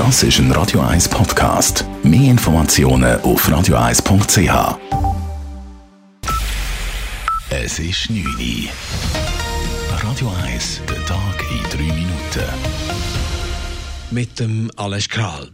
Das ist ein Radio 1 Podcast. Mehr Informationen auf radio1.ch. Es ist 9 Uhr. Radio 1, der Tag in 3 Minuten. Mit dem Alles Kral.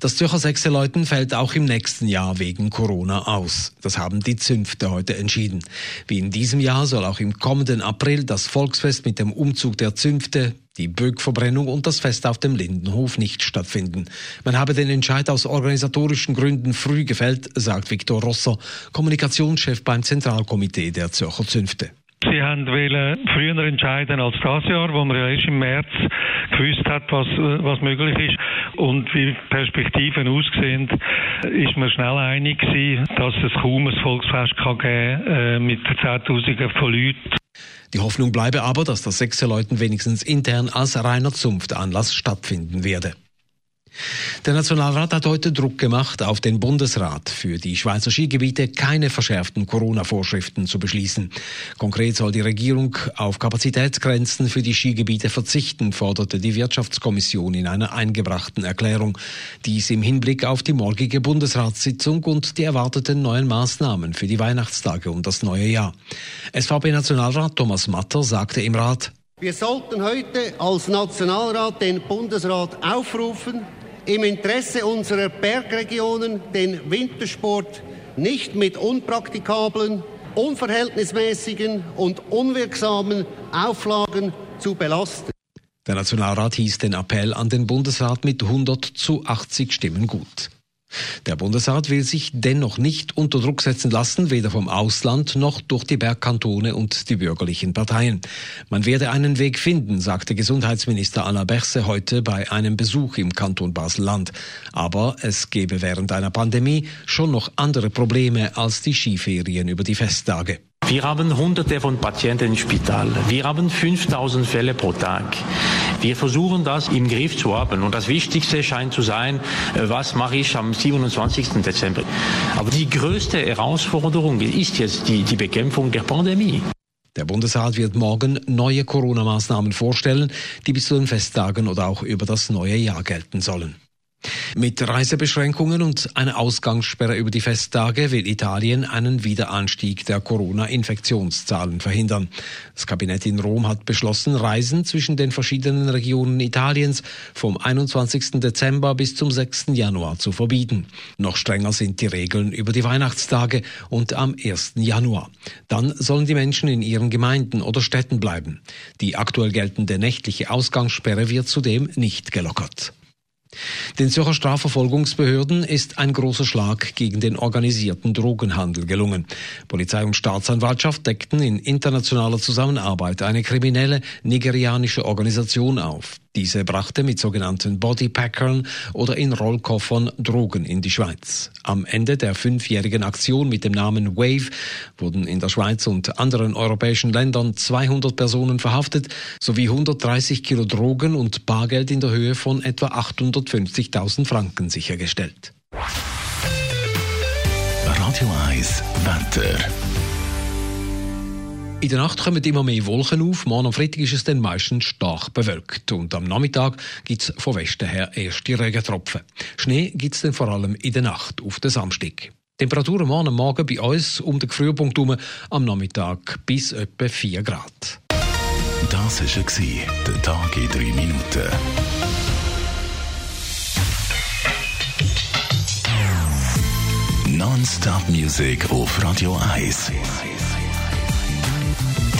Das Zürcher Sechseleuten fällt auch im nächsten Jahr wegen Corona aus. Das haben die Zünfte heute entschieden. Wie in diesem Jahr soll auch im kommenden April das Volksfest mit dem Umzug der Zünfte, die Böckverbrennung und das Fest auf dem Lindenhof nicht stattfinden. Man habe den Entscheid aus organisatorischen Gründen früh gefällt, sagt Viktor Rosser, Kommunikationschef beim Zentralkomitee der Zürcher Zünfte. Sie haben wollen früher entscheiden als das Jahr, wo man ja erst im März gewusst hat, was, was möglich ist und wie Perspektiven aussehen, ist man schnell einig gewesen, dass es kaum ein Volksfest kann geben äh, mit Zehntausenden von Leuten. Die Hoffnung bleibe aber, dass das Sechserleuten wenigstens intern als reiner Zunftanlass stattfinden werde. Der Nationalrat hat heute Druck gemacht auf den Bundesrat, für die Schweizer Skigebiete keine verschärften Corona-Vorschriften zu beschließen. Konkret soll die Regierung auf Kapazitätsgrenzen für die Skigebiete verzichten, forderte die Wirtschaftskommission in einer eingebrachten Erklärung. Dies im Hinblick auf die morgige Bundesratssitzung und die erwarteten neuen Maßnahmen für die Weihnachtstage und das neue Jahr. SVP-Nationalrat Thomas Matter sagte im Rat, wir sollten heute als Nationalrat den Bundesrat aufrufen, im Interesse unserer Bergregionen den Wintersport nicht mit unpraktikablen, unverhältnismäßigen und unwirksamen Auflagen zu belasten. Der Nationalrat hieß den Appell an den Bundesrat mit 100 zu 80 Stimmen gut. Der Bundesrat will sich dennoch nicht unter Druck setzen lassen, weder vom Ausland noch durch die Bergkantone und die bürgerlichen Parteien. Man werde einen Weg finden, sagte Gesundheitsminister Anna Berse heute bei einem Besuch im Kanton Basel-Land. Aber es gebe während einer Pandemie schon noch andere Probleme als die Skiferien über die Festtage. Wir haben hunderte von Patienten im Spital. Wir haben 5000 Fälle pro Tag. Wir versuchen das im Griff zu haben. Und das Wichtigste scheint zu sein, äh, was mache ich am 27. Dezember. Aber die größte Herausforderung ist jetzt die, die Bekämpfung der Pandemie. Der Bundesrat wird morgen neue Corona-Maßnahmen vorstellen, die bis zu den Festtagen oder auch über das neue Jahr gelten sollen. Mit Reisebeschränkungen und einer Ausgangssperre über die Festtage will Italien einen Wiederanstieg der Corona-Infektionszahlen verhindern. Das Kabinett in Rom hat beschlossen, Reisen zwischen den verschiedenen Regionen Italiens vom 21. Dezember bis zum 6. Januar zu verbieten. Noch strenger sind die Regeln über die Weihnachtstage und am 1. Januar. Dann sollen die Menschen in ihren Gemeinden oder Städten bleiben. Die aktuell geltende nächtliche Ausgangssperre wird zudem nicht gelockert. Den Zürcher Strafverfolgungsbehörden ist ein großer Schlag gegen den organisierten Drogenhandel gelungen. Polizei und Staatsanwaltschaft deckten in internationaler Zusammenarbeit eine kriminelle nigerianische Organisation auf. Diese brachte mit sogenannten Bodypackern oder in Rollkoffern Drogen in die Schweiz. Am Ende der fünfjährigen Aktion mit dem Namen Wave wurden in der Schweiz und anderen europäischen Ländern 200 Personen verhaftet sowie 130 Kilo Drogen und Bargeld in der Höhe von etwa 850.000 Franken sichergestellt. Radio 1 Wetter. In der Nacht kommen immer mehr Wolken auf. Morgen am Freitag ist es dann meistens stark bewölkt. Und am Nachmittag gibt es von Westen her erste Regentropfen. Schnee gibt es dann vor allem in der Nacht auf den Samstag. Temperaturen morgen am Morgen bei uns um den Gefrierpunkt herum, am Nachmittag bis etwa 4 Grad. Das war der Tag in 3 Minuten. Non-Stop-Musik auf Radio 1.